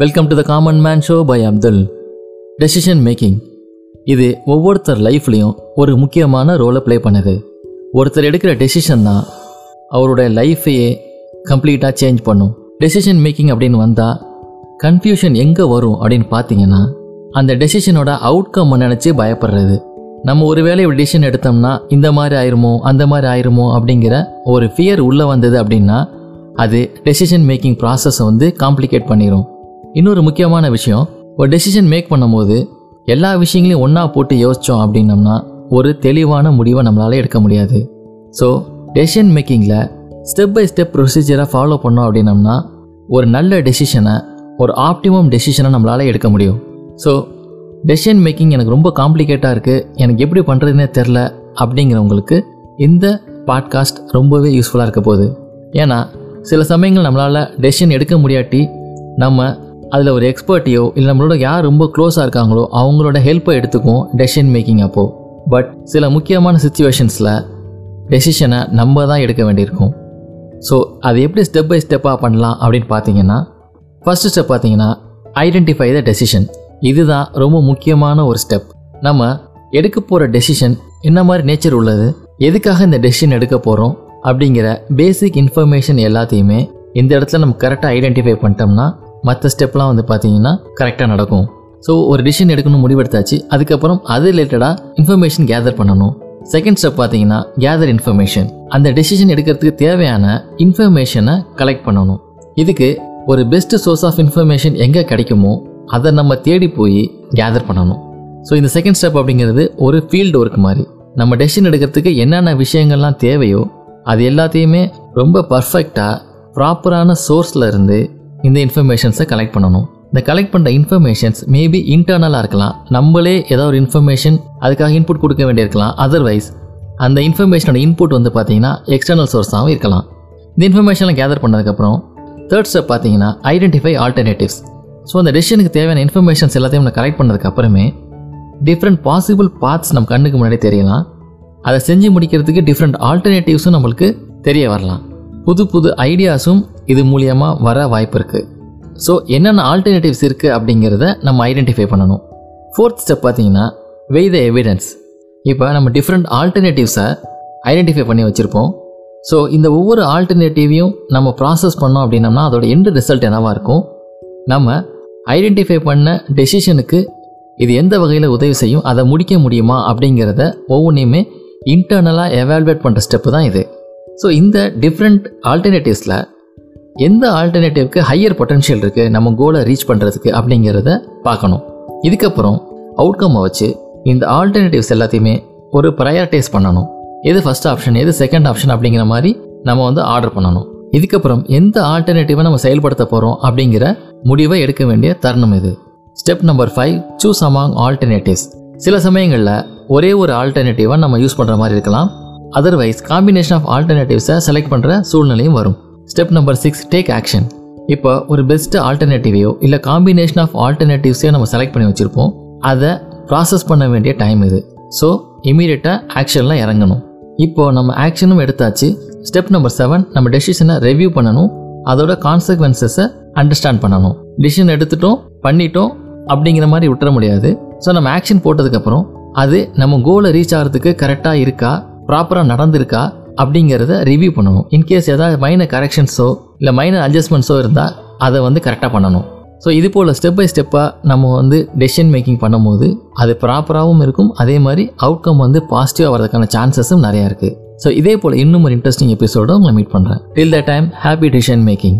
Welcome to the common man show by Abdul decision making இது ஒவ்வொருத்தர் லைஃப்லேயும் ஒரு முக்கியமான ரோலை ப்ளே பண்ணுது. ஒருத்தர் எடுக்கிற டெசிஷன் தான் அவருடைய லைஃப்பையே கம்ப்ளீட்டாக சேஞ்ச் பண்ணும். டெசிஷன் மேக்கிங் அப்படின்னு வந்தால் கன்ஃபியூஷன் எங்கே வரும் அப்படின்னு பார்த்தீங்கன்னா அந்த டெசிஷனோட அவுட்கம் நினச்சி பயப்படுறது. நம்ம ஒருவேளை ஒரு டெசிஷன் எடுத்தோம்னா இந்த மாதிரி ஆயிருமோ அந்த மாதிரி ஆயிருமோ அப்படிங்கிற ஒரு ஃபியர் உள்ளே வந்தது அப்படின்னா அது டெசிஷன் மேக்கிங் ப்ராசஸை வந்து காம்ப்ளிகேட் பண்ணிடும் இன்னொரு முக்கியமான விஷயம் ஒரு டெசிஷன் மேக் பண்ணும்போது எல்லா விஷயங்களையும் ஒன்றா போட்டு யோசித்தோம் அப்படின்னம்னா ஒரு தெளிவான முடிவை நம்மளால் எடுக்க முடியாது. ஸோ டெசிஷன் மேக்கிங்கில் ஸ்டெப் பை ஸ்டெப் ப்ரொசீஜரை ஃபாலோ பண்ணோம் அப்படின்னம்னா ஒரு நல்ல டெசிஷனை ஒரு ஆப்டிமம் டெசிஷனை நம்மளால் எடுக்க முடியும். ஸோ டெசிஷன் மேக்கிங் எனக்கு ரொம்ப காம்ப்ளிகேட்டாக இருக்குது எனக்கு எப்படி பண்ணுறதுனே தெரில அப்படிங்கிறவங்களுக்கு இந்த பாட்காஸ்ட் ரொம்பவே யூஸ்ஃபுல்லாக இருக்க போகுது. ஏன்னா சில சமயங்கள் நம்மளால் டெசிஷன் எடுக்க முடியாட்டி நம்ம அதில் ஒரு எக்ஸ்பர்ட்டையோ இல்லை நம்மளோட யார் ரொம்ப க்ளோஸாக இருக்காங்களோ அவங்களோட ஹெல்ப்பை எடுத்துக்கும் டெசிஷன் மேக்கிங் அப்போது பட் சில முக்கியமான சுச்சுவேஷன்ஸில் டெசிஷனை நம்ம தான் எடுக்க வேண்டியிருக்கும். ஸோ அது எப்படி ஸ்டெப் பை ஸ்டெப்பாக பண்ணலாம் அப்படின்னு பார்த்தீங்கன்னா ஃபஸ்ட்டு ஸ்டெப் பார்த்தீங்கன்னா ஐடென்டிஃபை த டெசிஷன் இதுதான் ரொம்ப முக்கியமான ஒரு ஸ்டெப் நம்ம எடுக்க போகிற டெசிஷன் என்ன மாதிரி நேச்சர் உள்ளது எதுக்காக இந்த டெசிஷன் எடுக்க போகிறோம் அப்படிங்கிற பேசிக் இன்ஃபர்மேஷன் எல்லாத்தையுமே இந்த இடத்துல நம்ம கரெக்டாக ஐடென்டிஃபை பண்ணிட்டோம்னா மற்ற ஸ்டெப்லாம் வந்து பார்த்தீங்கன்னா கரெக்டாக நடக்கும். ஸோ ஒரு டிசிஷன் எடுக்கணும் முடிவெடுத்தாச்சு. அதுக்கப்புறம் அது ரிலேட்டடாக இன்ஃபர்மேஷன் கேதர் பண்ணணும். செகண்ட் ஸ்டெப் பார்த்தீங்கன்னா கேதர் இன்ஃபர்மேஷன் அந்த டெசிஷன் எடுக்கிறதுக்கு தேவையான இன்ஃபர்மேஷனை கலெக்ட் பண்ணணும். இதுக்கு ஒரு பெஸ்ட் சோர்ஸ் ஆஃப் இன்ஃபர்மேஷன் எங்கே கிடைக்குமோ அதை நம்ம தேடி போய் கேதர் பண்ணணும். ஸோ இந்த செகண்ட் ஸ்டெப் அப்படிங்கிறது ஒரு ஃபீல்டு ஒர்க் மாதிரி. நம்ம டெசிஷன் எடுக்கிறதுக்கு என்னென்ன விஷயங்கள்லாம் தேவையோ அது எல்லாத்தையுமே ரொம்ப பர்ஃபெக்டாக ப்ராப்பரான சோர்ஸில் இருந்து இந்த இன்ஃபர்மேஷன்ஸை கலெக்ட் பண்ணணும். இந்த கலெக்ட் பண்ணுற இன்ஃபர்மேஷன்ஸ் மேபி இன்டர்னலாக இருக்கலாம். நம்மளே ஏதோ ஒரு இன்ஃபர்மேஷன் அதுக்காக இன்புட் கொடுக்க வேண்டியிருக்கலாம். அதர்வைஸ் அந்த இன்ஃபர்மேஷனோட இன்புட் வந்து பார்த்தீங்கன்னா எக்ஸ்டர்னல் சோர்ஸாகவும் இருக்கலாம். இந்த இன்ஃபர்மேஷனை கேதர் பண்ணதுக்கப்புறம் தேர்ட் ஸ்டெப் பார்த்தீங்கன்னா ஐடென்டிஃபை ஆல்டர்னேட்டிவ்ஸ் ஸோ அந்த டெசிஷனுக்கு தேவையான இன்ஃபர்மேஷன்ஸ் எல்லாத்தையும் நம்ம கலெக்ட் பண்ணதுக்கு அப்புறமே டிஃப்ரெண்ட் பாசிபிள் பார்ட்ஸ் நம்ம கண்ணுக்கு முன்னாடி தெரியலாம். அதை செஞ்சு முடிக்கிறதுக்கு டிஃப்ரெண்ட் ஆல்டர்னேட்டிவ்ஸும் நம்மளுக்கு தெரிய வரலாம். புது புது ஐடியாஸும் இது மூலியமாக வர வாய்ப்பு இருக்குது ஸோ என்னென்ன ஆல்டர்னேட்டிவ்ஸ் இருக்குது அப்படிங்கிறத நம்ம ஐடென்டிஃபை பண்ணணும். ஃபோர்த் ஸ்டெப் பார்த்தீங்கன்னா வெய் த எவிடன்ஸ் இப்போ நம்ம டிஃப்ரெண்ட் ஆல்டர்னேட்டிவ்ஸை ஐடென்டிஃபை பண்ணி வச்சுருப்போம். ஸோ இந்த ஒவ்வொரு ஆல்டர்னேட்டிவையும் நம்ம ப்ராசஸ் பண்ணோம் அப்படின்னம்னா அதோட எண்டு ரிசல்ட் என்னவாக இருக்கும்? நம்ம ஐடென்டிஃபை பண்ண டெசிஷனுக்கு இது எந்த வகையில் உதவி செய்யும் அதை முடிக்க முடியுமா அப்படிங்கிறத ஒவ்வொன்றையுமே இன்டர்னலாக எவால்வேட் பண்ணுற ஸ்டெப்பு தான் இது. ஸோ இந்த டிஃப்ரெண்ட் ஆல்டர்னேட்டிவ்ஸில் எந்த ஆல்டர்னேட்டிவ்க்கு ஹையர் பொட்டன்ஷியல் இருக்குது நம்ம கோலை ரீச் பண்ணுறதுக்கு அப்படிங்கிறத பார்க்கணும். இதுக்கப்புறம் அவுட்கம்மை வச்சு இந்த ஆல்டர்னேட்டிவ்ஸ் எல்லாத்தையுமே ஒரு ப்ரையாரிட்டைஸ் பண்ணணும். எது ஃபஸ்ட் ஆப்ஷன் எது செகண்ட் ஆப்ஷன் அப்படிங்கிற மாதிரி நம்ம வந்து ஆர்டர் பண்ணணும். இதுக்கப்புறம் எந்த ஆல்டர்னேட்டிவை நம்ம செயல்படுத்த போகிறோம் அப்படிங்கிற முடிவை எடுக்க வேண்டிய தருணம் இது. Step number five choose among alternatives சில சமயங்களில் ஒரே ஒரு ஆல்டர்னேட்டிவாக நம்ம யூஸ் பண்ணுற மாதிரி இருக்கலாம். அதர்வைஸ் காம்பினேஷன் ஆஃப் ஆல்டர்னேட்டிவ்ஸை செலக்ட் பண்ணுற சூழ்நிலையும் வரும். Step number six take action இப்போ ஒரு பெஸ்ட் ஆல்டர்னேட்டிவையோ இல்லை காம்பினேஷன் ஆஃப் ஆல்டர்னேட்டிவ்ஸையோ நம்ம செலக்ட் பண்ணி வச்சுருப்போம். அதை ப்ராசஸ் பண்ண வேண்டிய டைம் இது. ஸோ இமீடியட்டாக ஆக்ஷனில் இறங்கணும். இப்போ நம்ம ஆக்ஷனும் எடுத்தாச்சு. ஸ்டெப் நம்பர் செவன் நம்ம டெசிஷனை ரெவ்யூ பண்ணணும். அதோட கான்சிக்வன்சஸை அண்டர்ஸ்டாண்ட் பண்ணணும். டிசிஷன் எடுத்துட்டோம் பண்ணிட்டோம் அப்படிங்கிற மாதிரி விட்டுற முடியாது. ஸோ நம்ம ஆக்ஷன் போட்டதுக்கப்புறம் அது நம்ம கோலை ரீச் ஆகிறதுக்கு கரெக்டாக இருக்கா? ப்ராப்பராக நடந்திருக்கா அப்படிங்கிறத ரிவ்யூ பண்ணணும். இன்கேஸ் ஏதாவது மைனர் கரெக்ஷன்ஸோ இல்லை மைனர் அட்ஜஸ்ட்மெண்ட்ஸோ இருந்தால் அதை வந்து கரெக்டாக பண்ணணும். ஸோ இது போல் ஸ்டெப் பை ஸ்டெப்பாக நம்ம வந்து டெசிஷன் மேக்கிங் பண்ணும்போது அது ப்ராப்பராகவும் இருக்கும் அதே மாதிரி அவுட்கம் வந்து பாசிட்டிவாக வரதுக்கான சான்சஸும் நிறையா இருக்குது ஸோ இதே போல் இன்னும் ஒரு இன்ட்ரெஸ்டிங் எபிசோட உங்களை மீட் பண்ணுறேன் till the time happy decision making